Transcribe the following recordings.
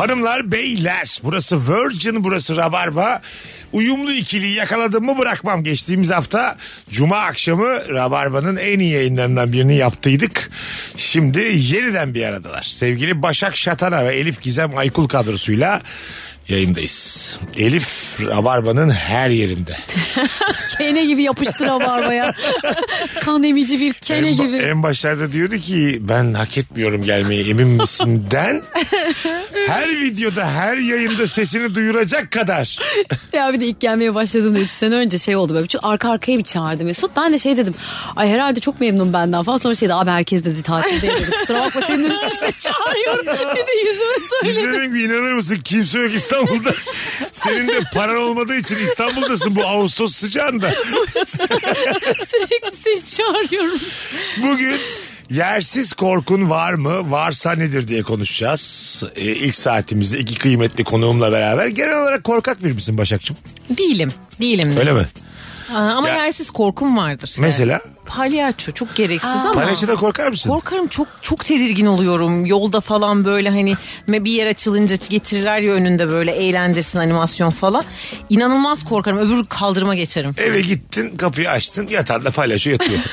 Hanımlar beyler burası Virgin burası Rabarba. Uyumlu ikiliyi yakaladım mı bırakmam. Geçtiğimiz hafta Cuma akşamı Rabarba'nın en iyi yayınlarından birini yaptıydık. Şimdi yeniden bir aradalar. Sevgili Başak Şatana ve Elif Gizem Aykul kadrosuyla yayındayız. Elif Rabarba'nın her yerinde. Kene gibi yapıştır o barbaya. kan emici bir kene en, gibi. en başlarda diyordu ki ben hak etmiyorum gelmeyi emin misin den her videoda her yayında sesini duyuracak kadar. Ya bir de ilk gelmeye başladığımda 3 sene önce şey oldu böyle. Çok arka arkaya bir çağırdı Mesut. Ben de şey dedim. Ay herhalde çok memnun benden falan. Sonra şey dedi abi herkes dedi tatilde dedi. Kusura bakma senin üst üste çağırıyorum. bir de yüzüme söyledi. ki inanır mısın kimse yok İstanbul'da. Senin de paran olmadığı için İstanbul'dasın bu Ağustos sıcağında. Sürekli seni çağırıyorum. Bugün yersiz korkun var mı? Varsa nedir diye konuşacağız. Ee, ilk saatimizde iki kıymetli konuğumla beraber. Genel olarak korkak bir misin Başakçım? Değilim. Değilim. Öyle mi? Aa, ama Ya- yersiz korkum vardır. Mesela? Palyaço çok gereksiz ama. Palyaçoda korkar mısın? Korkarım çok çok tedirgin oluyorum. Yolda falan böyle hani me- bir yer açılınca getirirler ya önünde böyle eğlendirsin animasyon falan. İnanılmaz korkarım. Öbür kaldırıma geçerim. Eve gittin kapıyı açtın yatağında palyaço yatıyor.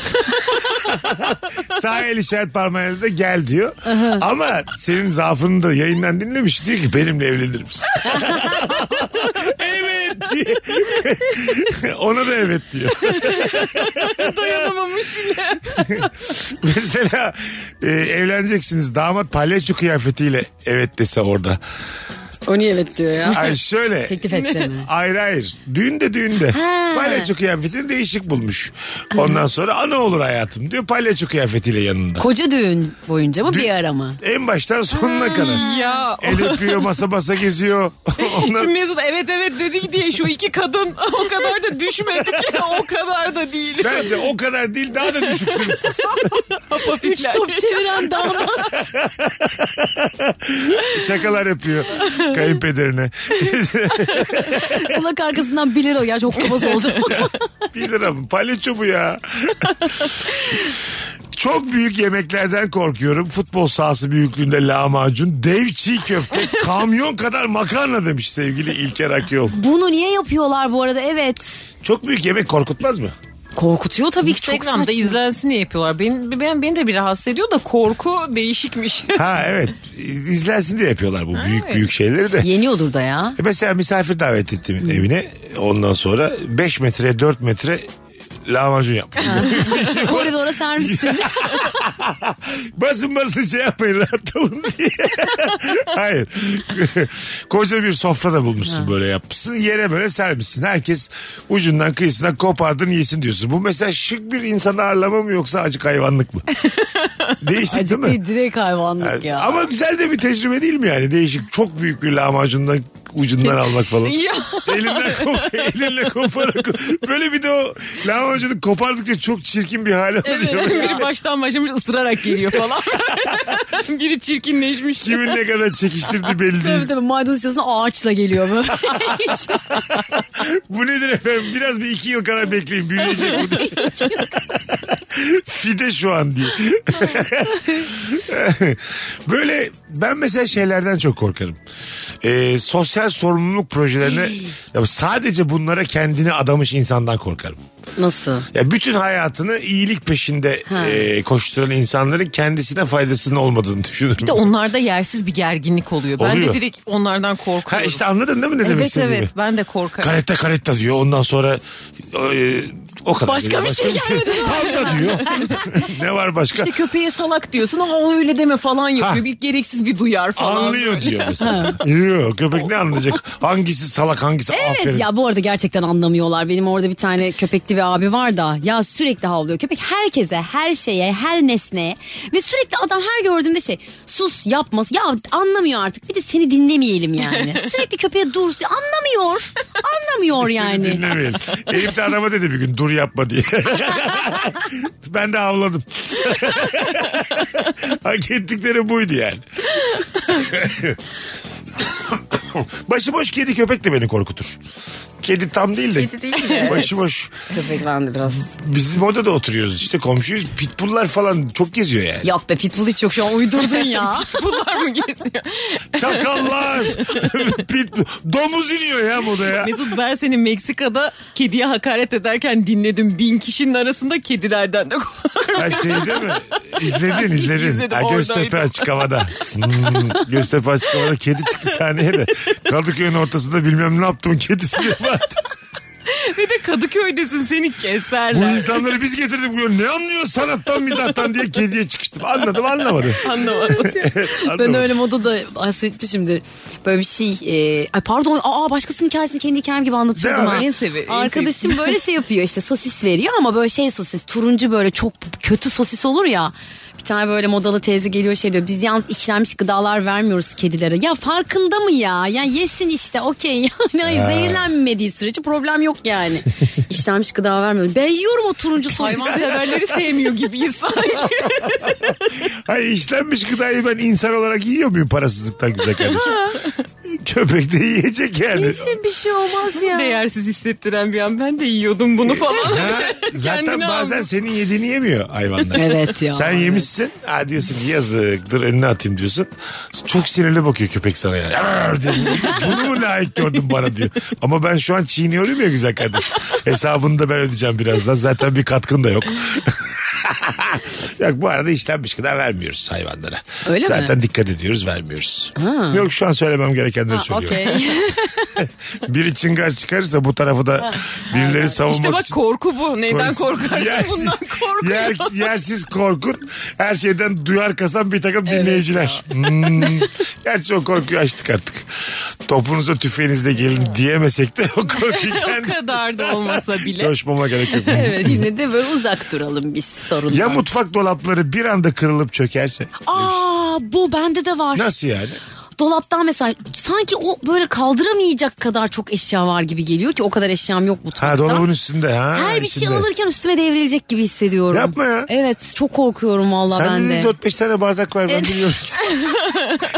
Sağ el işaret parmağıyla da gel diyor. Ama senin zaafını da yayından dinlemiş. Diyor ki benimle evlenir misin? diye. Ona da evet diyor. Dayanamamış yine. Mesela e, evleneceksiniz damat palyaço kıyafetiyle evet dese orada. O niye evet diyor ya? Ay şöyle. Teklif etse mi? Hayır hayır. Düğünde düğünde. Ha. Palyaço kıyafetini değişik bulmuş. Ondan sonra ana olur hayatım diyor palyaço kıyafetiyle yanında. Koca düğün boyunca mı Dü- bir ara mı? En baştan sonuna kadar. Ya. El öpüyor masa masa geziyor. Ondan... Mesut evet evet dedik diye şu iki kadın o kadar da düşmedik. o kadar da değil. Bence o kadar değil daha da düşüksünüz. siz. Üç top çeviren damat. Şakalar yapıyor kayınpederine. Kulak arkasından bilir o. Gerçi okkamaz oldu. Bir lira mı? Palyaço bu ya. Çok büyük yemeklerden korkuyorum. Futbol sahası büyüklüğünde lahmacun, dev çiğ köfte, kamyon kadar makarna demiş sevgili İlker Akyol. Bunu niye yapıyorlar bu arada? Evet. Çok büyük yemek korkutmaz mı? Korkutuyor tabii ki çok Instagram'da saçma. izlensin diye yapıyorlar. Ben, ben, beni de bir rahatsız ediyor da korku değişikmiş. Ha evet. İzlensin diye yapıyorlar bu büyük Evet. büyük şeyleri de. Yeniyordur da ya. E Mesela misafir davet ettim evine. Ondan sonra 5 metre 4 metre lahmacun yapmış. Koridora sermişsin. basın basın şey yapmayın rahat olun diye. Hayır. Koca bir sofra da bulmuşsun böyle yapmışsın. Yere böyle sermişsin. Herkes ucundan kıyısından kopardın yesin diyorsun. Bu mesela şık bir insan ağırlama mı yoksa acık hayvanlık mı? Değişik değil Acık mi? değil direkt hayvanlık ya. Ama güzel de bir tecrübe değil mi yani? Değişik. Çok büyük bir lahmacundan ucundan almak falan. ya. Elinden kop elinle koparak. Böyle bir de o lahmacunu kopardıkça çok çirkin bir hale alıyor. Biri baştan başlamış ısırarak geliyor falan. Biri çirkinleşmiş. Kimin ne kadar çekiştirdiği belli değil. Tabii tabii maydanoz istiyorsun ağaçla geliyor böyle. Bu nedir efendim? Biraz bir iki yıl kadar bekleyin. Büyüyecek bu. Fide şu an diye. Böyle ben mesela şeylerden çok korkarım. Ee, sosyal sorumluluk projelerine ya sadece bunlara kendini adamış insandan korkarım. Nasıl? Ya bütün hayatını iyilik peşinde Ha. e, koşturan insanların kendisine faydasının olmadığını düşünürüm. Bir de onlarda yersiz bir gerginlik oluyor. Ben Oluyor. de direkt onlardan Ha korkuyorum. işte anladın değil mi ne demek evet istediğimi? evet ben de korkarım. Karetta karetta diyor ondan sonra e, o kadar. Başka diyor. bir şey gelmedi. Panda diyor. ne var başka? İşte köpeğe salak diyorsun ama öyle deme falan yapıyor. Ha. Bir gereksiz bir duyar falan. Anlıyor böyle. diyor mesela. Yok köpek ne anlayacak? Hangisi salak hangisi Evet aferin. ya bu arada gerçekten anlamıyorlar. Benim orada bir tane köpekli bir abi var da ya sürekli havlıyor. Köpek herkese, her şeye, her nesneye ve sürekli adam her gördüğümde şey sus yapma. Ya anlamıyor artık bir de seni dinlemeyelim yani. sürekli köpeğe dur anlamıyor. Anlamıyor Seni yani. dinlemeyelim. Elif de araba dedi bir gün dur yapma diye. ben de havladım. Hak ettikleri buydu yani. Başıboş kedi köpek de beni korkutur. Kedi tam değil de. Kedi değil de. Başıboş. Köpek ben de biraz. Bizim odada oturuyoruz işte komşuyuz. Pitbulllar falan çok geziyor yani. Yok be pitbull hiç yok şu an uydurdun ya. Bunlar mı geziyor? Çakallar. Pitbull. Domuz iniyor ya modaya. Mesut ben seni Meksika'da kediye hakaret ederken dinledim. Bin kişinin arasında kedilerden de Her şey değil mi? İzledin izledin. İzledim, ha, Göztepe açık havada. Hmm, Göztepe açık havada kedi çıktı sahneye de. Kadıköy'ün ortasında bilmem ne yaptım kedisi diye bağırdı. Ve de Kadıköy'desin seni Bu keserler. insanları biz getirdik buraya. Ne anlıyor sanattan mizahtan diye kediye çıkıştım. Anladım anlamadım. Anlamadım. ben Anlamadım. öyle moda da bahsetmişimdir. Böyle bir şey. E, ay pardon aa başkasının hikayesini kendi hikayem gibi anlatıyordum Değil mi? ha. En sevi- en Arkadaşım böyle şey yapıyor işte sosis veriyor ama böyle şey sosis turuncu böyle çok kötü sosis olur ya. Tane böyle modalı teyze geliyor şey diyor biz yalnız işlenmiş gıdalar vermiyoruz kedilere. Ya farkında mı ya? Ya yesin işte okey yani Hayır, zehirlenmediği sürece problem yok yani. işlenmiş gıda vermiyoruz. Ben yiyorum o turuncu sosisi. Hayvanseverleri sevmiyor gibiyiz sanki. Hayır işlenmiş gıdayı ben insan olarak yiyor muyum parasızlıktan güzel kardeşim? Köpek de yiyecek yani. Yesin bir şey olmaz ya. Değersiz hissettiren bir an ben de yiyordum bunu falan. Ha, zaten Kendini bazen almış. senin yediğini yemiyor hayvanlar. Evet ya. Sen yemişsin. Ha diyorsun ki yazık dur eline atayım diyorsun. Çok sinirli bakıyor köpek sana yani. "Arr!" diyor. Bunu mu layık gördün bana diyor. Ama ben şu an çiğniyorum ya güzel kardeşim. Hesabını da ben ödeyeceğim birazdan. Zaten bir katkın da yok. Yok bu arada işlenmiş gıda vermiyoruz hayvanlara. Öyle mi? Zaten dikkat ediyoruz vermiyoruz. Yok şu an söylemem gerekenleri Ha, söylüyorum. Okey. Biri çıngar çıkarırsa bu tarafı da birileri savunmak İşte bak için. korku bu. Neyden korkarsın Yersiz- bundan korkuyor. yer- yersiz korkun. Her şeyden duyar kasan bir takım dinleyiciler. Hmm. Gerçi o korkuyu açtık artık. Topunuza tüfeğinizle gelin diyemesek de o korkuyu o kendi kadar da olmasa bile. coşmama gerek yok. evet yine de böyle uzak duralım biz sorundan. Ya mutfak dolapları bir anda kırılıp çökerse? Aa bu bende de var. Nasıl yani? Dolaptan mesela sanki o böyle kaldıramayacak kadar çok eşya var gibi geliyor ki o kadar eşyam yok mutfakta. Ha dolabın üstünde. Ha, Her bir içinde. şey alırken üstüme devrilecek gibi hissediyorum. Yapma ya. Evet çok korkuyorum valla ben de. de 4-5 tane bardak var ben biliyorum.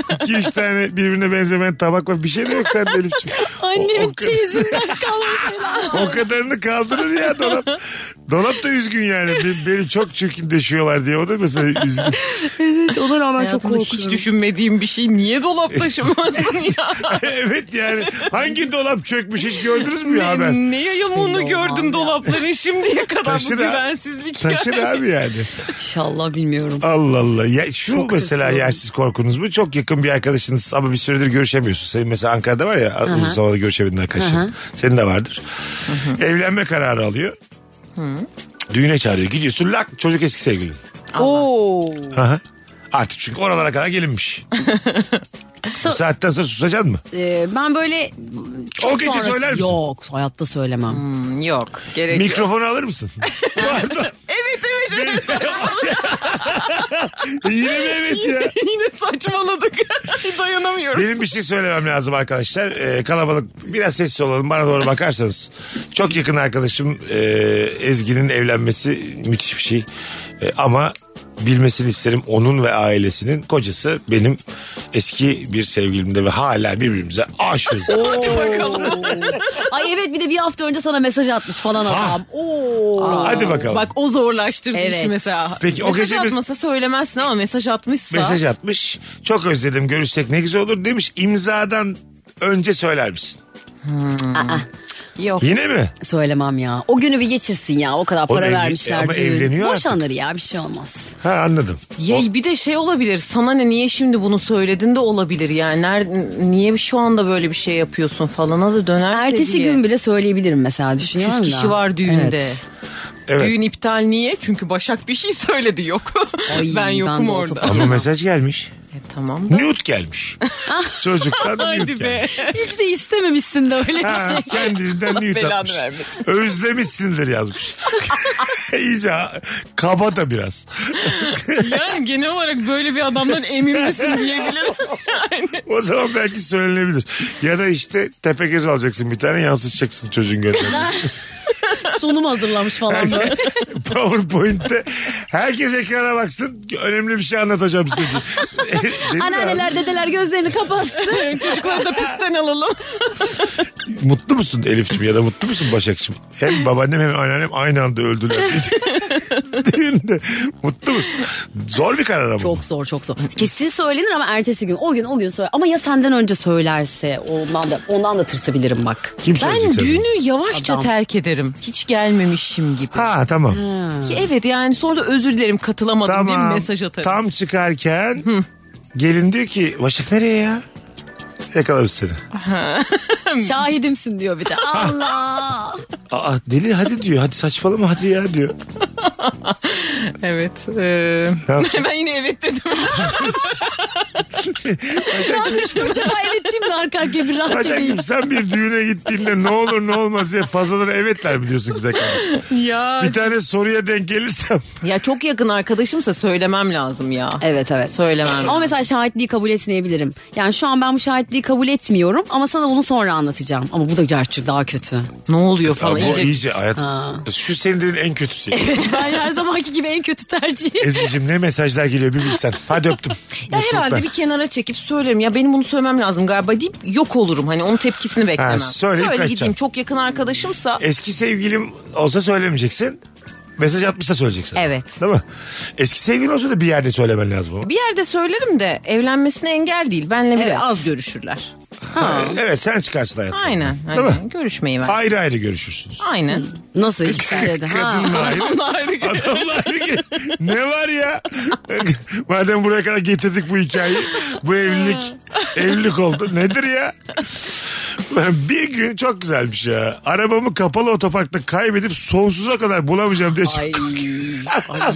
2-3 tane birbirine benzemeyen tabak var. Bir şey de yok sende Elif'ciğim. O- Annemin o- çeyizinden kalmış. O kadarını kaldırır ya dolap. Dolap da üzgün yani. Be- Beni çok çirkin deşiyorlar diye. O da mesela üzgün. Evet ona rağmen çok Hayatımda korkuyorum. hiç düşünmediğim bir şey niye dolap taşımasın ya? evet yani. Hangi dolap çökmüş hiç gördünüz mü ya ne, haber? ne yayamunu gördün ya. dolapların şimdiye kadar Taşır bu güvensizlik. Taşır abi yani. İnşallah bilmiyorum. Allah Allah. Ya şu Çok mesela hırslı yersiz korkunuz bu. Çok yakın bir arkadaşınız ama bir süredir görüşemiyorsun. Senin mesela Ankara'da var ya uzun zamandır görüşemediğin arkadaşın. Senin de vardır. Evlenme kararı alıyor. Düğüne çağırıyor. Gidiyorsun lak çocuk eski sevgilin. Oo. Aha. Artık çünkü oralara kadar gelinmiş. Bu saatten sonra susacaksın mı? Ee, ben böyle çok O gece sonrası- söyler misin? Yok hayatta söylemem. Hmm, yok gerek yok. Mikrofonu alır mısın? Pardon. Evet evet evet Yine mi evet ya? yine saçmaladık. Dayanamıyorum. Benim bir şey söylemem lazım arkadaşlar. Ee, kalabalık biraz sessiz olalım bana doğru bakarsanız. Çok yakın arkadaşım e, Ezgi'nin evlenmesi müthiş bir şey. E, ama bilmesini isterim onun ve ailesinin kocası benim eski bir sevgilimde ve hala birbirimize aşığız. Ay evet bir de bir hafta önce sana mesaj atmış falan adam. Oo. Hadi bakalım. Bak o zorlaştırdı Evet. işi mesela. Peki, o mesaj gece bir- atmasa söylemezsin ama mesaj atmışsa. Mesaj atmış. Çok özledim görüşsek ne güzel olur demiş. İmzadan önce söyler misin? Aa, Yok. Yine mi? söylemem ya. O günü bir geçirsin ya. O kadar para evli- vermişler ama düğün. evleniyor Boşanır ya bir şey olmaz. Ha anladım. Ya bir de şey olabilir. Sana ne niye şimdi bunu söyledin de olabilir yani. Ner- niye şu anda böyle bir şey yapıyorsun falana da dönerse Ertesi diye. gün bile söyleyebilirim mesela düşünüyorum 300 da. kişi var düğünde. Evet. Evet. Düğün iptal niye? Çünkü Başak bir şey söyledi yok. Ay, ben ben yokum o orada. topa- Ama mesaj gelmiş. E, tamam da. Nude gelmiş. Çocuktan nude Hadi gelmiş. be. Hiç de istememişsin de öyle Ha, bir şey. kendiliğinden nude belanı atmış. vermesin. Özlemişsindir yazmış. İyice ha- kaba da biraz. Yani genel olarak böyle bir adamdan emin misin diyebilirim. Yani. O zaman belki söylenebilir. Ya da işte tepe göz alacaksın bir tane yansıtacaksın çocuğun gözlerine. sunum hazırlamış falan böyle. PowerPoint'te herkes ekrana baksın. Önemli bir şey anlatacağım size. diye. Değil mi Anneanneler dedeler gözlerini kapatsın. Çocukları da pistten alalım. Mutlu musun Elif'ciğim ya da mutlu musun Başak'cığım? Hem babaannem hem anneannem aynı anda öldüler. Düğünde. mutlu musun? Zor bir karar ama. Çok zor çok zor. Kesin söylenir ama ertesi gün o gün o gün söyle. Ama ya senden önce söylerse ondan da ondan da tırsabilirim bak. Kim Ben söyleyecek sana? düğünü yavaşça Adam. terk ederim. Hiç gelmemişim gibi. Ha tamam. Ki evet yani sonra da özür dilerim katılamadım diye Tamam. mesaj atarım. Tam çıkarken gelin diyor ki Başak nereye ya? Yakalamış seni. Şahidimsin diyor bir de. Allah. Aa deli hadi diyor. Hadi saçmalama hadi ya diyor. Evet. yapacağım? ben yine evet dedim. Ben üç dört defa evet diyeyim de arka arkaya bir rahat edeyim. Sen bir düğüne gittiğinde ne olur ne olmaz diye fazladan evetler biliyorsun güzel kardeşim. ya. Bir tane soruya denk gelirsem. Ya çok yakın arkadaşımsa söylemem lazım ya. Evet evet. Söylemem. Ama mesela şahitliği kabul etmeyebilirim. Yani şu an ben bu şahitliği kabul etmiyorum ama sana bunu sonra anlatacağım. Ama bu da gerçek daha kötü. ne oluyor falan. Bu iyice... iyice hayat. Ha. Şu senin dediğin en kötüsü. ben her zamanki gibi en kötü tercihim. Ezgi'cim ne mesajlar geliyor bir bilsen. Hadi öptüm. Ya herhalde bir kenara çekip söylerim. Ya benim bunu söylemem lazım galiba deyip yok olurum. Hani onun tepkisini beklemem. söyleyip Söyle kaçacaksın. gideyim çok yakın arkadaşımsa. Eski sevgilim olsa söylemeyeceksin. Mesaj atmışsa söyleyeceksin. Evet. Değil mi? Eski sevgilin olsa da bir yerde söylemen lazım ama. Bir yerde söylerim de evlenmesine engel değil. Benle bile Evet. az görüşürler. Evet sen çıkarsın hayatım. Aynen. Değil mi? Hani görüşmeyi ver. Ayrı ayrı görüşürsünüz. Aynen. Nasıl ikisi de? Ha. Kadınla ayrı. Adamla ayrı. ne var ya? Madem buraya kadar getirdik bu hikayeyi. Bu evlilik evlilik oldu. Nedir ya? Bir gün çok güzelmiş ya. Arabamı kapalı otoparkta kaybedip sonsuza kadar bulamayacağım diye çok Ay.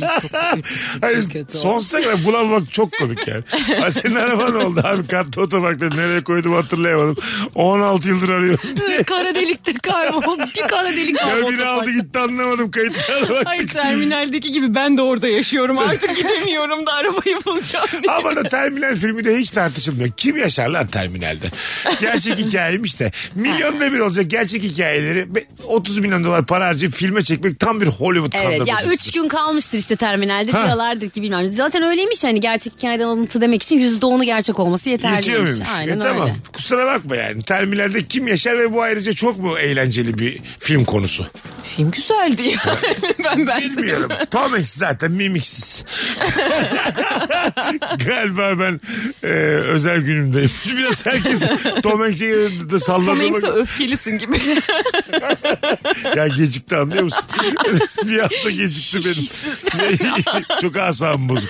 Hayır, kötü o. sonsuza kadar bulamamak çok komik yani. Ha, senin araban oldu abi katta otoparkta nereye koydum hatırlayamadım. 16 yıldır arıyorum kara delikte kayboldu. Bir kara delik Ya biri aldı gitti anlamadım kayıtlara Ay baktık. terminaldeki gibi ben de orada yaşıyorum. Artık gidemiyorum da arabayı bulacağım diye. Ama da terminal filmi de hiç tartışılmıyor. Kim yaşar lan terminalde? Gerçek hikayem işte. Milyonda bir olacak gerçek hikayeleri. be- 30 milyon dolar para harcayıp filme çekmek tam bir Hollywood Evet ya. 3 gün kalmıştır işte terminalde Ha. diyorlardır ki bilmem. Zaten öyleymiş hani gerçek hikayeden alıntı demek için %10'u gerçek olması yeterliymiş. Yetiyor muymuş? Aynen E, tamam. öyle. Kusura bakma yani. Terminalde kim yaşar ve bu ayrıca çok mu eğlenceli bir film konusu? Film güzeldi ya. ben ben Bilmiyorum. Tom Hanks zaten mimiksiz. Galiba ben e, özel günümdeyim. Biraz herkes Tom Hanks'e Hanks'e öfkelisin gibi. Ya gecikti anlıyor musun? bir hafta gecikti benim. Çok asabım bozuk.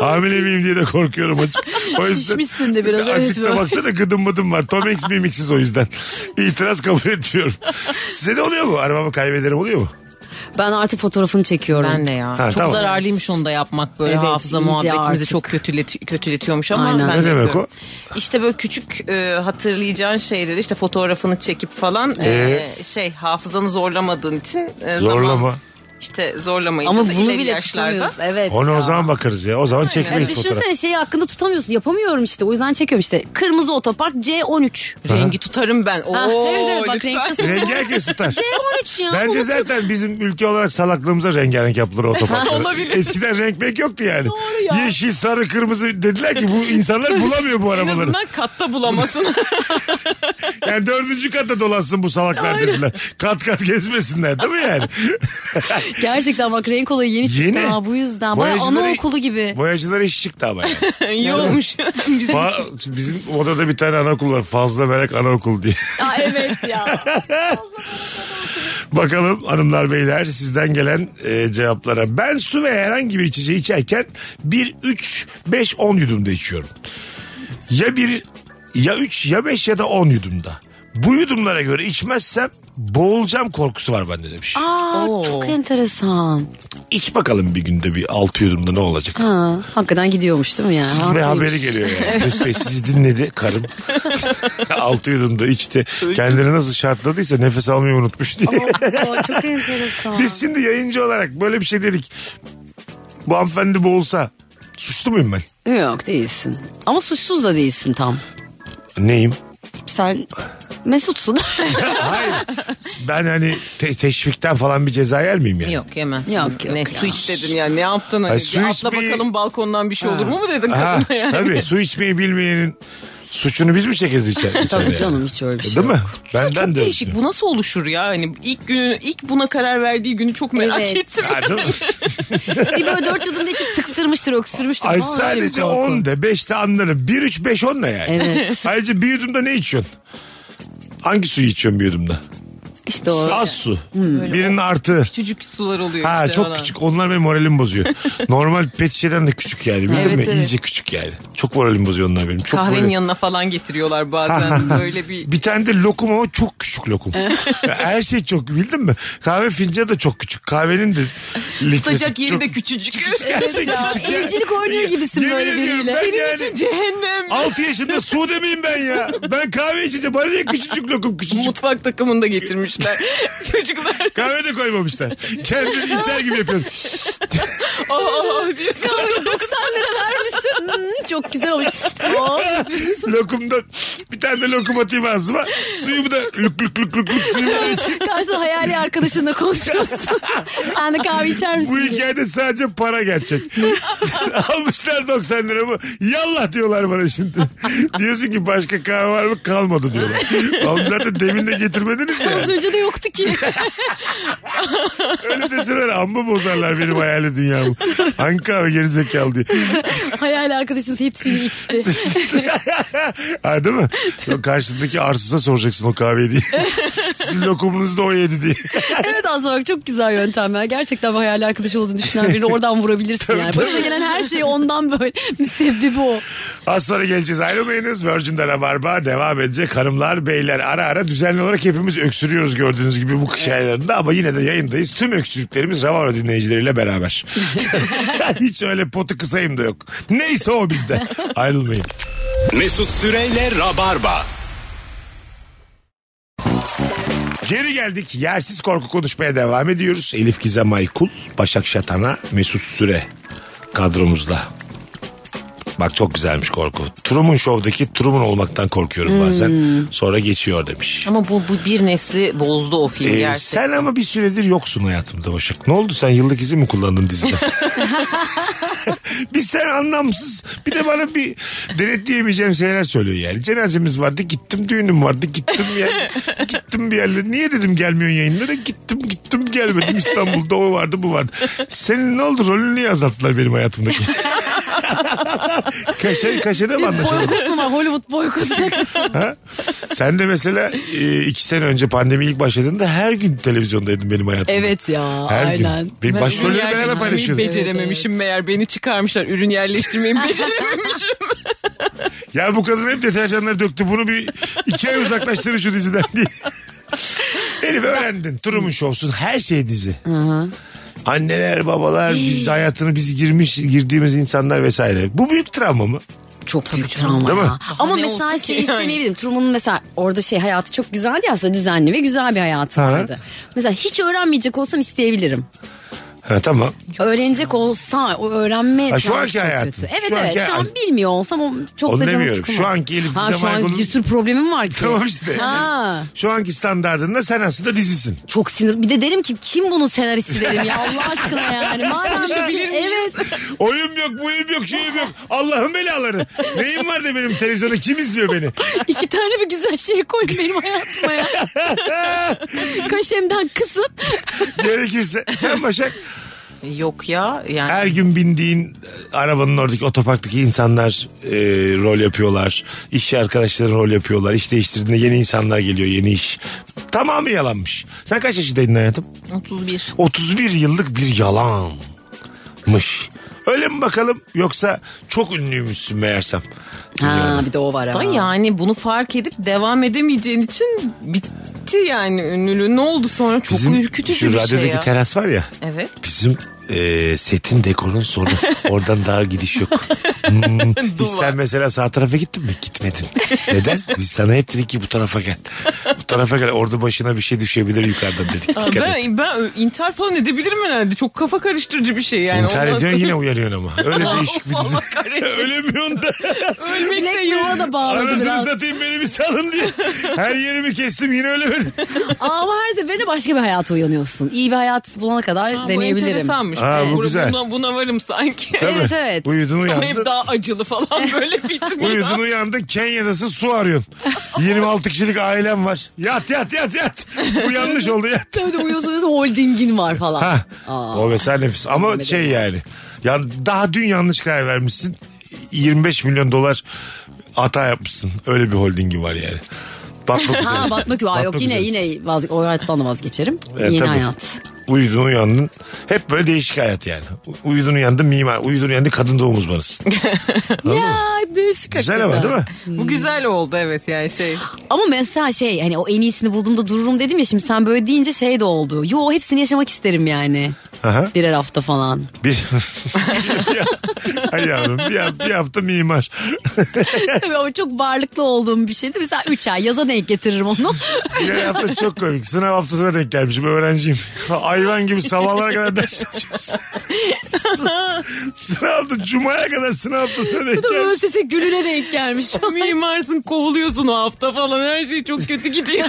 Hamile miyim diye de korkuyorum açık. O yüzden Şişmişsin de biraz, evet Açıkta böyle. baksana gıdım mıdım var. Tom Hanks mimiksiz o yüzden. İtiraz kabul etmiyorum. Size de oluyor mu? Arabamı kaybederim oluyor mu? Ben artık fotoğrafını çekiyorum. Ben de ya. Ha, çok tamam. zararlıymış onu da yapmak böyle Evet, hafıza muhabbetimizi artık. çok kötületi, kötületiyormuş ama Aynen. ben Ne de demek yapıyorum. İşte böyle küçük e, hatırlayacağın şeyleri işte fotoğrafını çekip falan e, Ee? şey hafızanı zorlamadığın için e, Zorlama. zaman işte zorlamayınca Ama da bunu ileri bile yaşlarda. Evet. Onu ya. o zaman bakarız ya. O zaman Ya çekmeyiz fotoğraf. düşünsene şeyi hakkında tutamıyorsun. Yapamıyorum işte. O yüzden çekiyorum işte. Kırmızı otopark C13. Rengi tutarım ben. Oo, Ha, evet evet bak lütfen. renkte Rengi herkes tutar. C13 ya. Bence zaten bizim ülke olarak salaklığımıza rengarenk yapılır otoparklar. Olabilir. Eskiden renk pek yoktu yani. Doğru ya. Yeşil, sarı, kırmızı dediler ki bu insanlar bulamıyor bu En arabaları. azından katta bulamasın. Yani dördüncü katta dolasın bu salaklar dediler. Kat kat gezmesinler değil mi yani? Gerçekten bak renk olayı yeni çıktı Yeni. ha bu yüzden. Baya Boyacıları- anaokulu gibi. Boyacılar iş çıktı ama yani. İyi olmuş. Bizim Fa- bizim odada bir tane anaokul var. Fazla merak anaokul diye. Aa, evet ya. Bakalım hanımlar beyler sizden gelen e, cevaplara. Ben su ve herhangi bir içeceği içerken 1, 3, 5, 10 yudumda içiyorum. Ya 1, ya 3, ya 5 ya da 10 yudumda. Bu yudumlara göre içmezsem boğulacağım korkusu var bende demiş. Aa, Oo. çok enteresan. İç bakalım bir günde bir 6 yudumda ne olacak? Ha, hakikaten gidiyormuş değil mi yani? Ve Haklıymış. haberi geliyor yani. Mesut Bey sizi dinledi karım. Altı yudumda içti. Kendini nasıl şartladıysa nefes almayı unutmuş diye. Aa, çok enteresan. Biz şimdi yayıncı olarak böyle bir şey dedik. Bu hanımefendi boğulsa suçlu muyum ben? Yok değilsin. Ama suçsuz da değilsin tam. Neyim? Sen Mesutsun. Hayır. Ben hani te- teşvikten falan bir ceza yer miyim yani? Yok yemezsin. Yok, yok ne, ya. Su iç dedin yani ne yaptın hani? Ay, Bir su atla içmeyi- bakalım balkondan bir şey olur mu mu dedin Ha, kadına yani? tabii su içmeyi bilmeyenin suçunu biz mi çekeriz içer, içeride Tabii yani? canım hiç öyle bir şey Değil mi? Benden Çok de değişik. Bu nasıl oluşur ya? Hani ilk günü, ilk buna karar verdiği günü çok merak Evet. ettim. Ha, değil mi? Bir böyle dört yudum da içip tıksırmıştır, öksürmüştür. Ay falan, öyle bir sadece korku. 10 de 5 de anlarım. 1 3 5 10 ne yani? Evet. Ayrıca bir yudumda ne içiyorsun? Hangi suyu içiyorsun bir yudumda? İşte o. Az su. Birinin artı. Küçücük sular oluyor Ha işte çok falan. küçük. Onlar benim moralimi bozuyor. Normal pet şişeden de küçük yani. Bildin Evet, mi? evet. İyice küçük yani. Çok moralimi bozuyor onlar benim. Çok Kahvenin böyle- yanına falan getiriyorlar bazen böyle bir... Bir tane de lokum ama çok küçük lokum. Her şey çok bildin mi? Kahve fincanı da çok küçük. Kahvenin de litresi Tutacak yeri çok de küçücük. Her şey Ya, küçük ya. evcilik oynuyor gibisin Yemin böyle biriyle. Ben yani Cehennem. 6 yaşında su demeyeyim ben ya. Ben kahve içeceğim. Bana niye küçücük lokum küçücük. Mutfak takımını da getirmişler. Çocuklar Kahve de koymamışlar. Kendin içer gibi yapıyorsun. aa, aa diye. Kahve 90 lira vermişsin. Hmm, çok güzel olmuş. Oh. Lokumdan bir tane de lokum atayım ağzıma. Suyumu da lük lük lük lük lük suyumu da içeyim. Karşıda hayali arkadaşınla konuşuyorsun. Sen de kahve içer misin? Bu diye. hikayede sadece para gerçek. Almışlar 90 liramı. Yallah diyorlar bana şimdi. Diyorsun ki başka kahve var mı? Kalmadı diyorlar. Oğlum zaten demin de getirmediniz ya. Az önce de yoktu ki. Öyle deseler amma bozarlar benim hayali dünyamı. Hangi kahve gerizekalı diye. hayali arkadaşınız hepsini içti. ha değil mi? Karşındaki arsıza soracaksın o kahveyi diye. Sizin lokumunuzu da o yedi diye. evet aslında bak çok güzel yöntem ya. Gerçekten bu hayali arkadaş olduğunu düşünen birini oradan vurabilirsin yani. Başına gelen her şey ondan böyle. Müsebbibi o. Az sonra geleceğiz ayrılmayınız. Virgin'de Rabarba devam edecek. Hanımlar beyler ara ara düzenli olarak hepimiz öksürüyoruz gördüğünüz gibi bu kış aylarında ama yine de yayındayız. Tüm öksürüklerimiz Rabarba dinleyicileriyle beraber. Hiç öyle potu kısayım da yok. Neyse o bizde. Ayrılmayın. Mesut Süreyle Rabarba. Geri geldik. Yersiz korku konuşmaya devam ediyoruz. Elif Gizem Aykul, Başak Şatan'a, Mesut Süre kadromuzda. Bak çok güzelmiş korku. Truman Show'daki Truman olmaktan korkuyorum bazen. Sonra geçiyor demiş. Ama bu, bu bir nesli bozdu o film Ee, gerçekten. sen ama bir süredir yoksun hayatımda Başak. Ne oldu sen yıllık izin mi kullandın dizide? Biz sen anlamsız bir de bana bir denetleyemeyeceğim şeyler söylüyor yani. Cenazemiz vardı gittim düğünüm vardı gittim yani gittim bir yerlere. Niye dedim gelmiyorsun yayınlara gittim gittim gelmedim İstanbul'da o vardı bu vardı. Senin ne oldu rolünü niye azalttılar benim hayatımdaki? Kaşe, kaşede mi anlaşıldı? Boykot mu var? Hollywood boykotu. Ha? Sen de mesela e, iki sene önce pandemi ilk başladığında her gün televizyondaydın benim hayatımda. evet ya Her aynen. gün. Benim başrolleri beraber yerleştirmeyi paylaşıyorduk. becerememişim meğer beni çıkarmışlar. Ürün yerleştirmeyi becerememişim. Ya bu kadın hep deterjanları döktü. Bunu bir iki ay uzaklaştırın şu diziden diye. Elif öğrendin. Truman Show'sun her şey dizi. Anneler, babalar, biz hayatını biz girmiş girdiğimiz insanlar vesaire. Bu büyük travma mı? Çok büyük travma Değil mi? ya. Ama ne mesela şey yani? istemeyebilirim. Truman'ın mesela orada şey hayatı çok güzeldi ya aslında düzenli ve güzel bir hayatı Ha. vardı. Mesela hiç öğrenmeyecek olsam isteyebilirim. Ha, tamam. Öğrenecek olsa o öğrenme Ha, şu anki çok hayatın. kötü. Evet Şu evet anki- şu an bilmiyor olsam o çok Onu da canım demiyorum. sıkılmaz. Şu anki Elif Ha şu an bir sürü problemim var ki. Tamam işte. Ha. Şu anki standartında sen aslında dizisin. Çok sinir. Bir de derim ki kim bunun senaristi derim ya Allah aşkına yani. Madem şey, evet. Oyun yok, buyum yok, şeyim yok. Allah'ın belaları. Neyim var da benim televizyonda kim izliyor beni? İki tane bir güzel şey koyun benim hayatıma ya. Kaşemden kısın. Gerekirse. Sen Başak Yok ya yani. her gün bindiğin arabanın oradaki otoparktaki insanlar e, rol yapıyorlar. İş arkadaşları rol yapıyorlar. İş değiştirdiğinde yeni insanlar geliyor, yeni iş. Tamamı yalanmış. Sen kaç yaşındaydın hayatım? 31. 31 yıllık bir yalanmış. Öyle mi bakalım yoksa çok ünlüymüşsün meğersem. Ha bir de o var Da ama. yani bunu fark edip devam edemeyeceğin için bitti yani ünlülüğün. Ne oldu sonra? Çok Bizim ürkütücü şu bir radyodaki şey ya. teras var ya. Evet. Bizim e, setin dekorun sonu. Oradan daha gidiş yok. Hmm. Hiç sen mesela sağ tarafa gittin mi? Gitmedin. Neden? Biz sana hep dedik ki bu tarafa gel. Bu tarafa gel. Orada başına bir şey düşebilir yukarıdan dedik. Dikkat et. Ben, ben intihar falan edebilirim herhalde. Çok kafa karıştırıcı bir şey yani. İntihar Ondan ediyorsun sonra- yine uyanıyorsun ama. Öyle değişik bir Allah dizi. kahretsin. Ölemiyorsun da. Ölmek de Bilek yuva da bağladı Anasını biraz. satayım beni bir salın diye. Her yerimi kestim yine ölemedim. Ama her seferinde başka bir hayata uyanıyorsun. İyi bir hayat bulana kadar Ha, Bu deneyebilirim. Enteresanmış. Ha, bu Buna- güzel. Buna, buna varım sanki. Tabii. Evet, evet. Uyudun Ama hep uyandın. daha acılı falan böyle bitmiyor. Uyudun uyandın Kenya'dasın su arıyorsun. 26 kişilik ailem var. Yat yat yat yat. Bu yanlış oldu yat. Tabii de uyuyorsun uyuyorsun holdingin var falan. Ha. Aa. O mesela nefis. Ama şey yani. yani. Daha dün yanlış karar vermişsin. 25 milyon dolar hata yapmışsın. Öyle bir holdingi var yani. Batmak üzere. Ha batmak yok. Aa, yok Batmak yine yine vaz, o hayattan da vazgeçerim. E, Yeni tabii. hayat. Uyudun uyandın. Hep böyle değişik hayat yani. U- Uyudun uyandın mimar. Uyudun uyandın kadın doğum uzmanısın. Ya değişik Güzel hakikaten. ama değil mi? Bu güzel oldu evet yani şey. Ama mesela şey hani o en iyisini bulduğumda dururum dedim ya şimdi sen böyle deyince şey de oldu. Yo hepsini yaşamak isterim yani. Aha. Birer hafta falan. Bir, Hay yavrum bir, bir hafta mimar. Tabii ama çok varlıklı olduğum bir şeydi. Mesela 3 ay yaza denk getiririm onu. Bir hafta çok komik. Sınav haftasına denk gelmişim öğrenciyim. Hayvan gibi sabahlara kadar ders çalışıyoruz. Sınavda cumaya kadar sınav haftasına denk Bu da gelmiş. müessese gününe denk gelmiş. Mimarsın kovuluyorsun o hafta falan her şey çok kötü gidiyor.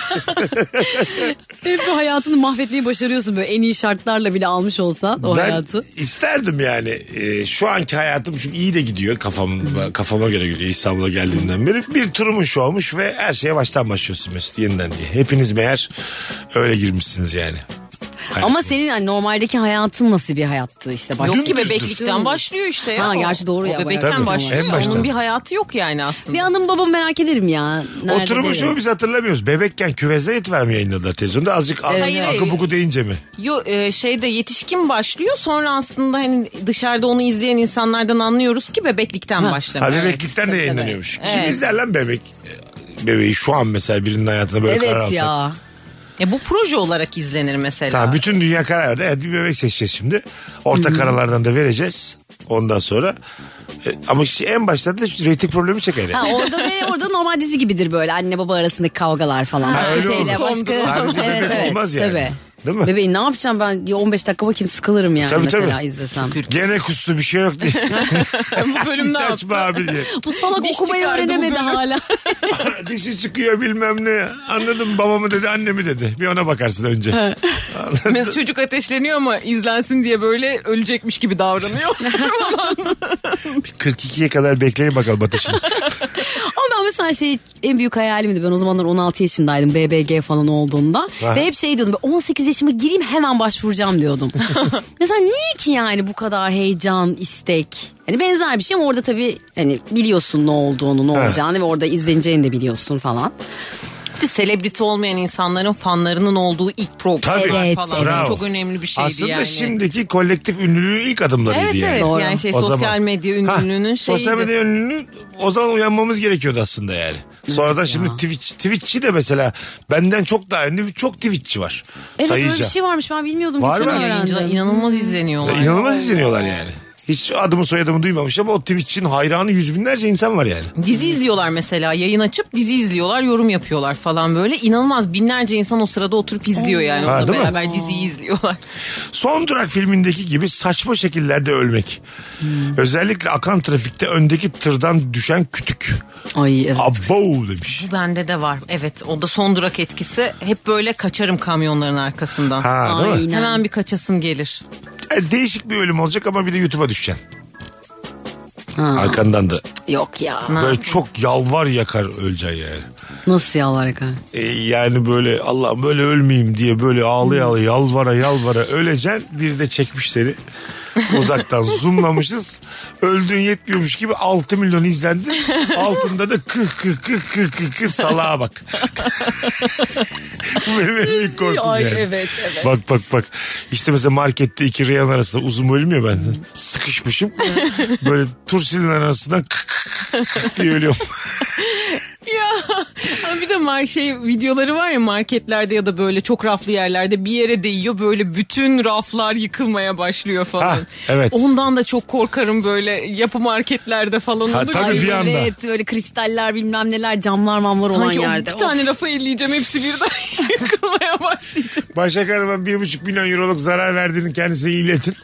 Hep bu hayatını mahvetmeyi başarıyorsun böyle en iyi şartlarla bile almış olsan o Ben hayatı. isterdim yani e, şu anki hayatım çünkü iyi de gidiyor kafam kafama göre gidiyor İstanbul'a geldiğimden beri bir turumun şu olmuş ve her şeye baştan başlıyorsun Mesut yeniden diye. Hepiniz meğer öyle girmişsiniz yani. Ama senin hani normaldeki hayatın nasıl bir hayattı işte başta. Yok ki Dümdüzdür. bebeklikten başlıyor işte ya. Ha, O- gerçi doğru o ya, bebekten bayağı. başlıyor. En baştan. Onun bir hayatı yok yani aslında. Bir anım babam merak ederim ya. Nerede Oturumu derim. biz hatırlamıyoruz. Bebekken küvezden et vermiyor yayınladılar televizyonda. Azıcık Evet. Hayır, akı hayır. buku deyince mi? Yo e, şeyde yetişkin başlıyor sonra aslında hani dışarıda onu izleyen insanlardan anlıyoruz ki bebeklikten Ha. başlamış. Ha bebeklikten de yayınlanıyormuş. Kim Evet. izler lan bebek? Bebeği şu an mesela birinin hayatına böyle karar Evet alsak. ya. Ya bu proje olarak izlenir mesela. Tamam bütün dünya karar verdi. Evet bir bebek seçeceğiz şimdi. Orta karalardan da vereceğiz. Ondan sonra e, ama işte en başta da reyting problemi çeker yani. Ha, orada da orada normal dizi gibidir böyle anne baba arasındaki kavgalar falan. Ha, Başka öyle şeyler olur. başka. Sadece bebek olmaz yani. Tabii. Değil mi? Bebeğim ne yapacağım ben 15 dakika bakayım sıkılırım yani Tabii, mesela tabii. izlesem. Gene kustu bir şey yok diye. bu bölüm Hiç ne açma yaptı? abi diye. Bu salak Diş okumayı çıkardı bu öğrenemedi bölüm. hala. Dişi çıkıyor bilmem ne. Anladım babamı dedi annemi dedi. Bir ona bakarsın önce. Mesela çocuk ateşleniyor ama izlensin diye böyle ölecekmiş gibi davranıyor. 42'ye kadar bekleyin bakalım ateşini. Mesela şey en büyük hayalimdi. Ben o zamanlar 16 yaşındaydım BBG falan olduğunda. Ha. Ve hep şey diyordum. ben 18 yaşıma gireyim hemen başvuracağım diyordum. mesela niye ki yani bu kadar heyecan, istek? Hani benzer bir şey ama orada tabii hani biliyorsun ne olduğunu, ne olacağını ve orada izleneceğini de biliyorsun falan. De selebriti olmayan insanların fanlarının olduğu ilk program Tabii. Evet, falan. Bravo. Çok önemli bir şeydi Aslında yani. şimdiki kolektif ünlülüğün ilk adımlarıydı Evet yani. evet Doğru. yani şey O sosyal zaman. medya Ha, ünlülüğünün şeyiydi. Sosyal medya ünlülüğü o zaman uyanmamız gerekiyordu aslında yani. Sonradan şimdi Twitch, Twitch'çi de mesela benden çok daha ünlü çok Twitch'çi var. Evet öyle Sayıca. bir şey varmış ben bilmiyordum. Var Geçen öğrendim. inanılmaz izleniyorlar. Ya İnanılmaz izleniyorlar yani. Hiç adımı soyadımı duymamış ama o Twitch'in hayranı yüz binlerce insan var yani. Dizi izliyorlar mesela yayın açıp dizi izliyorlar yorum yapıyorlar falan böyle inanılmaz binlerce insan o sırada oturup izliyor yani Ha, onunla değil mi? beraber diziyi izliyorlar. Son Durak filmindeki gibi saçma şekillerde ölmek. Özellikle akan trafikte öndeki tırdan düşen kütük. Ay evet. Abo demiş. Bu bende de var evet o da son durak etkisi hep böyle kaçarım kamyonların arkasından. Ha, değil mi? Aynen. Hemen bir kaçasım gelir. Yani değişik bir ölüm olacak ama bir de YouTube'a düşeceksin. Ha, Arkandan da Yok ya. böyle çok yalvar yakar öleceksin yani. Nasıl yalvar yakar? E, yani böyle Allah böyle ölmeyeyim diye böyle ağlaya ağlaya yalvara yalvara öleceksin. Bir de çekmiş seni. Uzaktan zoomlamışız. Öldüğün yetmiyormuş gibi 6 milyon izlendi. Altında da kıh kıh kıh kıh kıh kıh salağa bak. Bu benim en büyük korkum Ay, yani. evet, evet. Bak bak bak. İşte mesela markette iki reyan arasında uzun bölüm ya ben. Sıkışmışım. Böyle tursilin arasından kıh kıh kıh diye ölüyorum. Ya Bazen bir de mar şey videoları var ya marketlerde ya da böyle çok raflı yerlerde bir yere değiyor böyle bütün raflar yıkılmaya başlıyor falan. Ha, evet. Ondan da çok korkarım böyle yapı marketlerde falan Ha, olur. tabii bir anda. Evet böyle kristaller bilmem neler camlar mamlar olan Sanki o yerde. bir tane rafa elleyeceğim hepsi birden yıkılmaya başlayacak. Başak Hanım'a bir buçuk milyon euroluk zarar verdiğini kendisine iletin.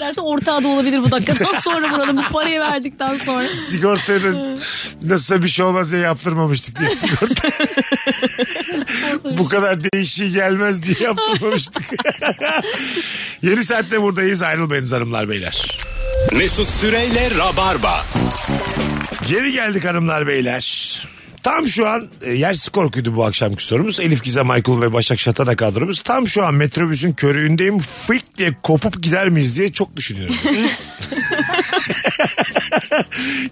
Derse ortağı da olabilir bu dakikadan sonra buranın bu parayı verdikten sonra. Sigortaya da nasılsa bir şey olmaz diye yaptırmamıştık diye sigorta. Bu kadar değişiği gelmez diye yaptırmamıştık. Yeni saatte buradayız. Ayrılmayınız hanımlar beyler. Mesut Süreyle Rabarba. Geri geldik hanımlar beyler. Tam şu an e, yersiz korkuydu bu akşamki sorumuz. Elif Gizem Michael ve Başak Şatana kadromuz. Tam şu an metrobüsün körüğündeyim. Fık diye kopup gider miyiz diye çok düşünüyorum.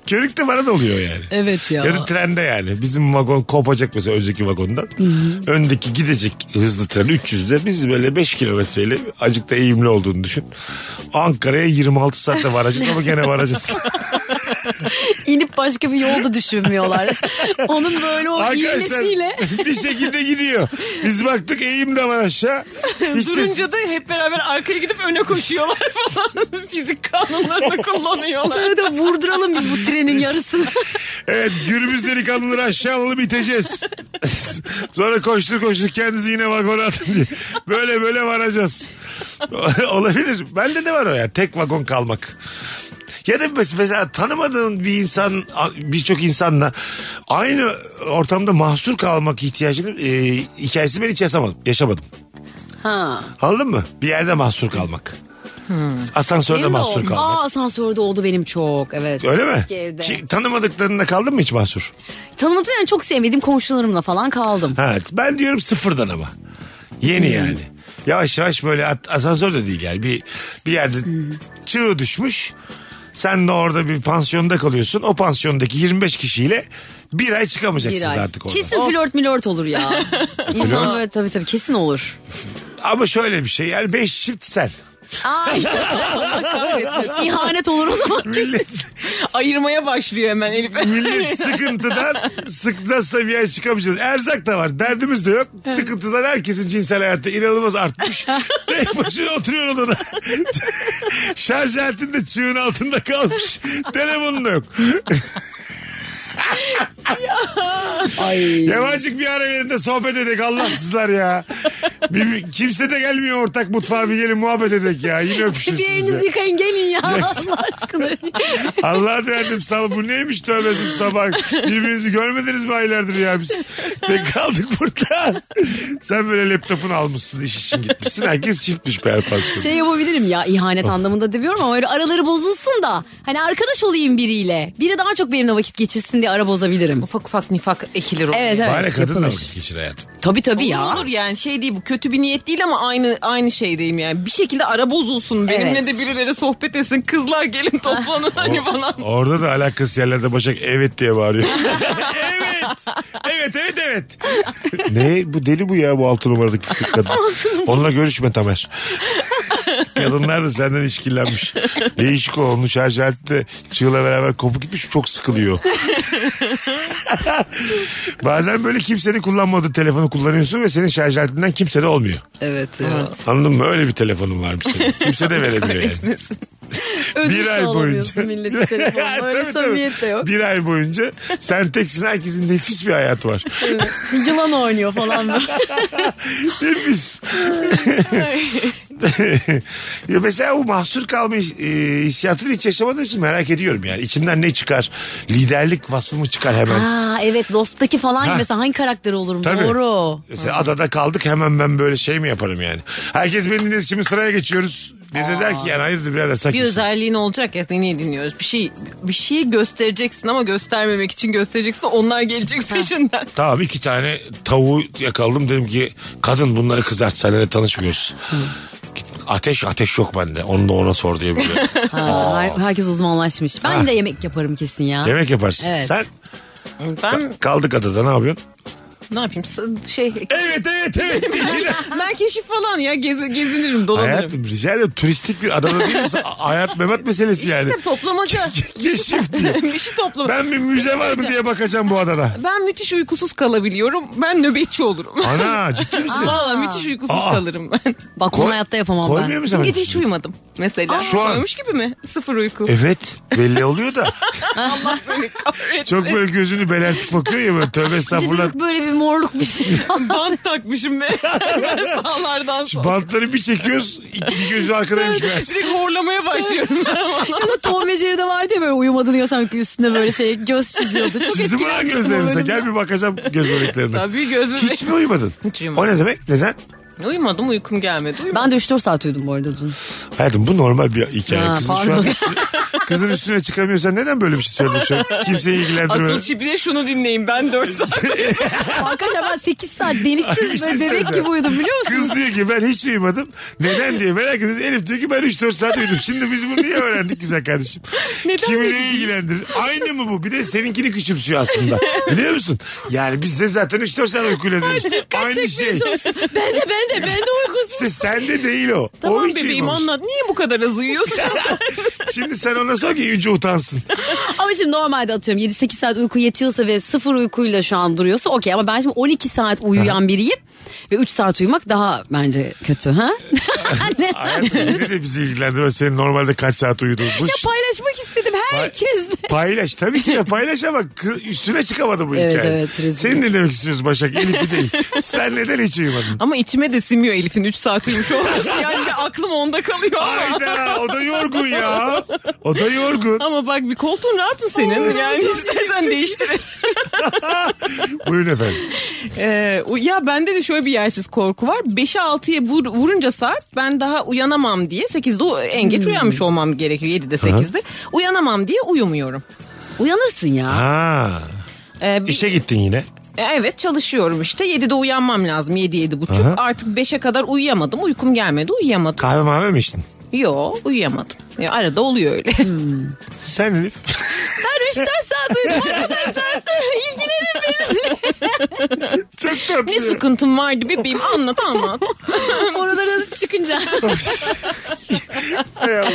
Körük de bana da oluyor yani. Evet ya. Ya da trende yani. Bizim vagon kopacak mesela önceki vagondan. Öndeki gidecek hızlı tren 300'de biz böyle 5 kilometreyle acık da eğimli olduğunu düşün. Ankara'ya 26 saatte varacağız ama gene varacağız. İnip başka bir yolda düşünmüyorlar. Onun böyle o Arkadaşlar iğnesiyle. bir şekilde gidiyor. Biz baktık eğim de var aşağı. Hiç Durunca da hep beraber arkaya gidip öne koşuyorlar falan. Fizik kanunlarını kullanıyorlar. Böyle de vurduralım biz bu trenin yarısını. Evet gürbüz delikanlıları aşağı alalım iteceğiz. Sonra koştur koştur kendinizi yine vagona atın diye. Böyle böyle varacağız. Olabilir. Bende de var o ya. Tek vagon kalmak. Ya da mes- mesela tanımadığın bir insan birçok insanla aynı ortamda mahsur kalmak ihtiyacını e, hikayesi ben hiç yaşamadım. yaşamadım. Ha. Anladın mı? Bir yerde mahsur kalmak. Asansörde Benim mahsur kalmak. Aa asansörde oldu benim çok evet. Öyle mi? Evde. Ki, tanımadıklarında kaldın mı hiç mahsur? Tanımadığım çok sevmediğim komşularımla falan kaldım. Ha, ben diyorum sıfırdan ama. Yeni yani. Yavaş yavaş böyle at- asansör de değil yani. Bir, bir yerde çığ düşmüş. Sen de orada bir pansiyonda kalıyorsun. O pansiyondaki 25 kişiyle bir ay çıkamayacaksınız Bir ay. artık oradan. Kesin flört milört olur ya. İnsan böyle tabii tabii kesin olur. Ama şöyle bir şey yani 5 çift sen. Ay. İhanet olur o zaman kesin. Ayırmaya başlıyor hemen Elif. millet sıkıntıdan sıkıntıdan ay çıkamayacağız. Erzak da var. Derdimiz de yok. Sıkıntıdan herkesin cinsel hayatı inanılmaz artmış. Tek başına oturuyor odada. Şarj aletinde çığın altında kalmış. Telefonun da yok. Ay. Yavaşçık bir ara verin de sohbet edek Allahsızlar ya. Bir, kimse de gelmiyor ortak mutfağa bir gelin muhabbet edek ya. Yine öpüşürsünüz elinizi ya. yıkayın gelin ya Allah aşkına. Allah verdim sabah bu neymiş tövbeciğim sabah. Birbirinizi görmediniz mi aylardır ya biz. Tek kaldık burada. Sen böyle laptopunu almışsın iş için gitmişsin. Herkes çiftmiş be. Şey yapabilirim ya ihanet anlamında demiyorum ama öyle araları bozulsun da hani arkadaş olayım biriyle. Biri daha çok benimle vakit geçirsin diye ara bozabilirim. Ufak ufak nifak ekilir oraya. Evet evet. Bari kadınla yapılır. vakit geçir hayatım. Tabii tabii Ya. ya. Olur yani şey değil bu kötü bir niyet değil ama aynı aynı şeydeyim yani. Bir şekilde ara bozulsun. Benimle Evet. de birileri sohbet etsin. Kızlar gelin toplanın hani falan. Orada da alakasız yerlerde Başak evet diye bağırıyor. evet. Evet evet evet. ne bu deli bu ya bu altı numaradaki kadın. Onunla görüşme Tamer. Kadınlar da senden işkillenmiş. Değişik o. Onun şarj aleti de çığla beraber kopuk gitmiş çok sıkılıyor. Bazen böyle kimsenin kullanmadığı telefonu kullanıyorsun ve senin şarj aletinden kimse de olmuyor. Evet. ya. Anladın mı? Öyle bir telefonun varmış senin. Kimse de veremiyor yani. Etmesin. Bir de ay boyunca. Öyle Tabii, tabii. samimiyet de yok. Bir ay boyunca sen teksin herkesin nefis bir hayatı var. Evet. Yılan oynuyor falan böyle. nefis. ya mesela bu mahsur kalma e, hissiyatını hiç yaşamadığım için merak ediyorum yani. İçimden ne çıkar? Liderlik vasfı mı çıkar hemen? Aa evet Lost'taki falan Ha. mesela hangi karakter olurum Tabii. doğru. Mesela adada kaldık hemen ben böyle şey mi yaparım yani? Herkes beni dinlesin şimdi sıraya geçiyoruz. Bir de der ki yani hayırdır birader sen Bir özelliğin olacak ya niye dinliyoruz? Bir şey bir şeyi göstereceksin ama göstermemek için göstereceksin. Onlar gelecek peşinden. Tamam iki tane tavuğu yakaladım dedim ki kadın bunları kızart seninle tanışmıyoruz. Git, Ateş ateş yok bende. Onu da ona sor diye böyle. Ha, her- herkes uzmanlaşmış. Ben Ha. de yemek yaparım kesin ya. Yemek yaparsın. Evet. Sen Ben kaldık adada ne yapıyorsun? Ne yapayım şey Evet evet evet. ben keşif falan ya gez, gezinirim dolanırım. Hayatım rica ederim turistik bir adamı değil misin? Hayat memat meselesi yani. İşte toplamaca. Keşif diyor. bir şey toplama. Ben... Ben bir müze var mı diye bakacağım bu adada. müthiş uykusuz kalabiliyorum. Ben nöbetçi olurum. Ana ciddi misin? Valla müthiş uykusuz Aa. kalırım ben. Bak bunu hayatta yapamam Koymuyor ben. mu sana? Gece hiç uyumadım mesela. Şu an- Koymuş gibi mi? Sıfır uyku. Evet belli oluyor da. Allah seni kahretsin. Çok böyle gözünü belertip bakıyor ya böyle tövbe estağfurullah. Böyle bir morluk bir şey. Bant takmışım be. ben sağlardan sonra. Bantları bir çekiyoruz bir gözü arkadaymış meğerse. Direkt horlamaya başlıyorum ben ya da Tom ve Jerry'de vardı ya böyle uyumadığını ya sanki üstünde böyle şey göz çiziyordu. Çok Çizdim lan etkilenmiştim o gözlerinize. bölümden. Gel bir bakacağım göz bebeklerine. Tabii göz bebek. Hiç mi uyumadın? Hiç uyumadım. O ne demek? Neden? Uyumadım uykum gelmedi. Uyumadım. Ben de 3-4 saat uyudum bu arada dün. Hayatım bu normal bir hikaye. Ha, Kızın, şu an üstüne, kızın üstüne çıkamıyorsan neden böyle bir şey söyledin şu an? Kimseyi ilgilendirmeden. Asıl şimdi şunu dinleyin. Ben 4 saat Arkadaşlar ben 8 saat deliksiz şey böyle söyleyeceğim. bebek gibi uyudum biliyor musunuz? Kız diyor ki ben hiç uyumadım. Neden diye merak ediyoruz. Elif diyor ki ben 3-4 saat uyudum. Şimdi biz bunu niye öğrendik güzel kardeşim? Neden Kimi ne ilgilendirir? Aynı mı bu? Bir de seninkini küçümsüyor aslında. Biliyor musun? Yani biz de zaten 3-4 saat uykuyla diyoruz. Aynı şey. Çalıştım. Ben de ben de ben de uykusuz. İşte sende değil o. o Tamam hiç bebeğim uyumamış. anlat. Niye bu kadar az uyuyorsun? Şimdi sen ona sor ki iyice utansın. Ama şimdi normalde atıyorum 7-8 saat uyku yetiyorsa ve sıfır uykuyla şu an duruyorsa okey. Ama ben şimdi 12 saat uyuyan biriyim. Ve 3 saat uyumak daha bence kötü ha? Hayatım yine de bizi ilgilendirmez. Senin normalde kaç saat uyudun? Bu Ya paylaşmak istedim herkesle. Paylaş tabii ki de paylaş ama üstüne çıkamadı bu Evet, hikaye. evet. Senin ne demek istiyoruz Başak? Elif'i değil. Sen neden hiç uyumadın? ama içime de sinmiyor Elif'in 3 saat uyumuş olması. Yani de aklım onda kalıyor ama. Hayda o da yorgun ya. O da yorgun. Ama bak bir koltuğun rahat mı senin? Yani istersen değiştirelim. Buyurun efendim. Ee, ya bende de şöyle bir yersiz korku var. 5'e 6'ya vur, vurunca saat ben daha uyanamam diye 8'de u- en geç uyanmış olmam gerekiyor 7'de 8'de. Uyanamam diye uyumuyorum. Uyanırsın ya. Ha. Ee, bir- İşe gittin yine. E, Evet çalışıyorum işte 7'de uyanmam lazım 7 7 buçuk. Aha. Artık 5'e kadar uyuyamadım uykum gelmedi uyuyamadım. Kahve mavi mi içtin? Yo uyuyamadım. Ya arada oluyor öyle. Sen Elif. Ben 3-4 saat uyudum arkadaşlar. İlgilenin benimle. Çok tatlı. ne sıkıntım vardı bebeğim anlat anlat. Oralara çıkınca. Hay Allah.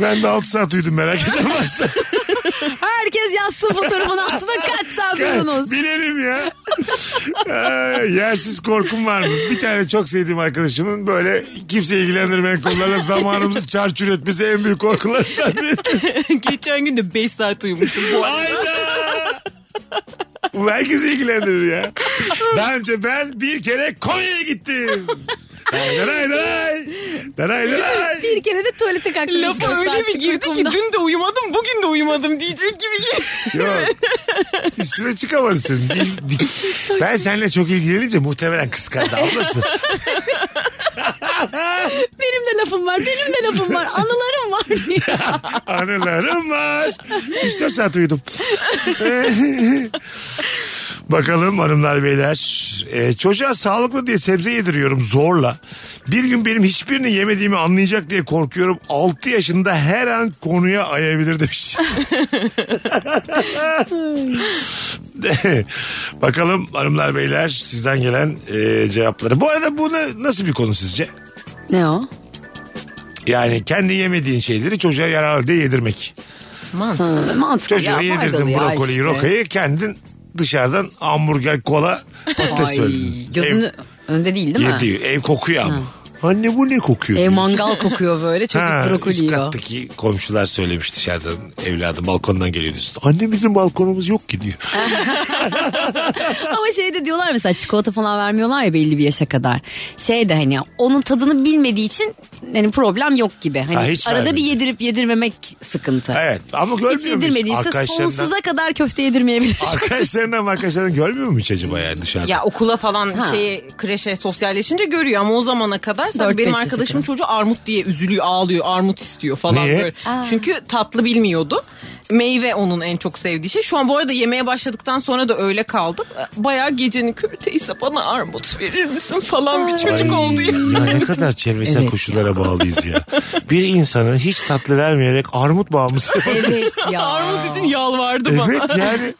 Ben de 6 saat uyudum merak etme varsa. Herkes yazsın fotoğrafın altına kaç saat uyudunuz. Bilelim ya. Ee, yersiz korkum var mı? Bir tane çok sevdiğim arkadaşımın böyle kimse ilgilendirmeyen konularla zamanımızı çarçur etmesi en büyük korkularından biri. Geçen gün de 5 saat uyumuşum bu arada. Hayda. Bu herkesi ilgilendirir ya. Daha önce ben bir kere Konya'ya gittim. Day. Day day day. Bir kere de tuvalete kalktım. Lafa öyle bir girdi ki uykumda. dün de uyumadım bugün de uyumadım diyecek gibi. Yok. Üstüne çıkamadı senin. Dil- dil- Ben seninle çok ilgilenince muhtemelen kıskandı ablası. Benim de lafım var, benim de lafım var. Anılarım var. Anılarım var. 3-4 saat uyudum. Bakalım hanımlar beyler. Ee, çocuğa sağlıklı diye sebze yediriyorum zorla. Bir gün benim hiçbirini yemediğimi anlayacak diye korkuyorum. 6 yaşında her an konuya ayabilir demiş. Bakalım hanımlar beyler sizden gelen e, cevapları. Bu arada bu nasıl bir konu sizce? Ne o? Yani kendi yemediğin şeyleri çocuğa yararlı diye yedirmek. Hı, mantıklı Çocuğa ya, yedirdin faydalı ya brokoliyi işte. rokayı kendin dışarıdan hamburger kola patates Ay, söyledin. gözünü önünde değil değil mi? Yedi, ev kokuyor ama. Anne bu ne kokuyor? Ev diyorsun. mangal kokuyor böyle çocuk Ha, brokoli üst yiyor. kattaki komşular söylemiş dışarıdan evladım balkondan geliyor diyorsun. Anne bizim balkonumuz yok ki diyor. Ama şey de diyorlar mesela çikolata falan vermiyorlar ya belli bir yaşa kadar. Şey de hani onun tadını bilmediği için hani problem yok gibi. Hani Ha, hiç arada bir vermiyor. yedirip yedirmemek sıkıntı. Evet ama görmüyor Hiç muyuz? yedirmediyse Arkadaşlarından, sonsuza kadar köfte yedirmeyebilir. arkadaşlarından arkadaşlarından görmüyor mu hiç acaba yani dışarıda? Ya okula falan Ha. şeye kreşe sosyalleşince görüyor ama o zamana kadar Dört, sen benim beş arkadaşımın yaşında. çocuğu armut diye üzülüyor ağlıyor armut istiyor falan Niye? böyle. Çünkü tatlı bilmiyordu. Meyve onun en çok sevdiği şey. Şu an bu arada yemeye başladıktan sonra da öyle kaldım. Bayağı gecenin körü teyze bana armut verir misin falan bir çocuk Ay, oldu ya. ya ne kadar çevresel Evet koşullara bağlıyız ya. Bir insanı hiç tatlı vermeyerek armut bağımlısı. Evet ya. Armut için yalvardı bana. evet yani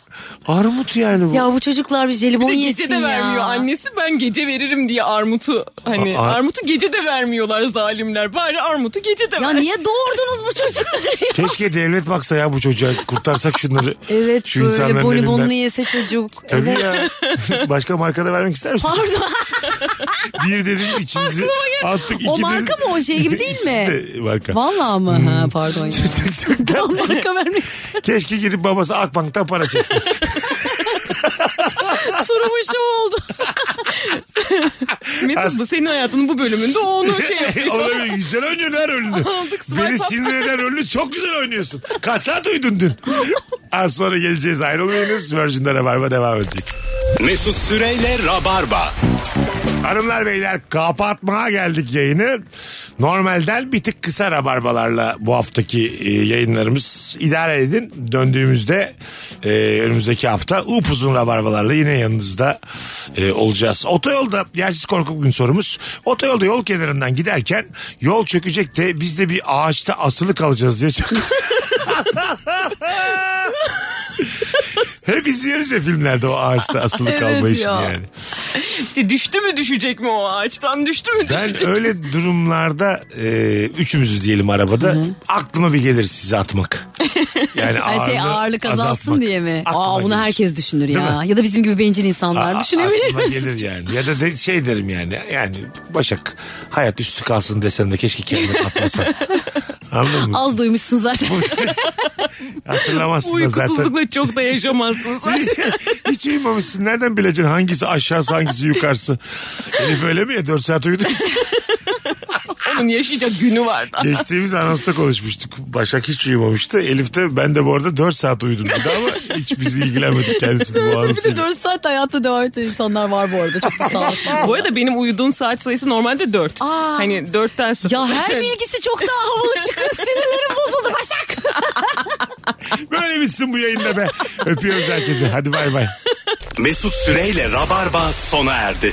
armut yani bu. Ya bu çocuklar bir jelibon Bir de yesin gece de ya. vermiyor. Annesi ben gece veririm diye armutu hani Aa. armutu gece de vermiyorlar zalimler. Bari armutu gece de Ya ver. niye doğurdunuz bu çocukları? Keşke devlet baksa ya bu çocuğa kurtarsak şunları. evet Şu böyle elinden. yese çocuk. Tabii evet. ya. Başka markada vermek ister misin? Pardon. Bir dedim içimizi attık. iki O marka dedim- mı o şey gibi değil mi? İşte marka. Vallahi mı? Ha, pardon ya. Çok- çok tatlı. marka vermek istedim. Keşke gidip babası Akbank'tan para çeksin. Turumuşum oldu. Mesut bu senin hayatının bu bölümünde o onu şey yapıyor. Olabilir. Güzel oynuyorsun her. Aldık swipe Beni sinir eden rolünü çok güzel oynuyorsun. Kaç saat uyudun dün? Az sonra geleceğiz ayrılmayınız. Virgin'de Rabarba devam edecek. Mesut Süreyle Rabarba. Hanımlar beyler kapatmaya geldik yayını. Normalden bir tık kısa rabarbalarla bu haftaki e, yayınlarımız idare edin. Döndüğümüzde e, önümüzdeki hafta upuzun rabarbalarla yine yanınızda e, olacağız. Otoyolda yersiz korku gün sorumuz. Otoyolda yol kenarından giderken yol çökecek de biz de bir ağaçta asılı kalacağız diye çok... Hep izliyoruz ya filmlerde o ağaçta asılı Evet kalma işini ya. yani. İşte düştü mü düşecek mi o ağaçtan düştü mü Ben düşecek. öyle durumlarda e, üçümüzü diyelim arabada aklıma bir gelir sizi atmak. Yani Her şey ağırlık azalsın azaltmak. diye mi? Aklıma Aa, bunu gelir. herkes düşünür Değil ya. mi? Ya da bizim gibi bencil insanlar Aa, düşünebilir aklıma misin? gelir yani. Ya da de, şey derim yani. Yani Başak hayat üstü kalsın desem de keşke kendini atmasan. Anladın mı? Az duymuşsun zaten. Hatırlamazsın da zaten. Uykusuzlukla çok da yaşamazsın. hiç, hiç uyumamışsın. Nereden bileceksin hangisi aşağısı hangisi yukarısı? Elif öyle mi ya? 4 saat uyudu. Onun yaşayacak günü var da. Geçtiğimiz anonsta konuşmuştuk. Başak hiç uyumamıştı. Elif de ben de bu arada 4 saat uyudum dedi ama hiç bizi ilgilenmedik kendisi de bu bir de anısıyla. 4 saat hayatta devam eden insanlar var bu arada. Çok sağlıklı. Bu arada benim uyuduğum saat sayısı normalde 4. Aa. Hani 4'ten 0. Ya her bilgisi çok daha havalı çıkıyor. Sinirlerim bozuldu Başak. Böyle bitsin bu yayında be. Öpüyoruz herkese. Hadi bay bay. Mesut Süreyle Rabarba sona erdi.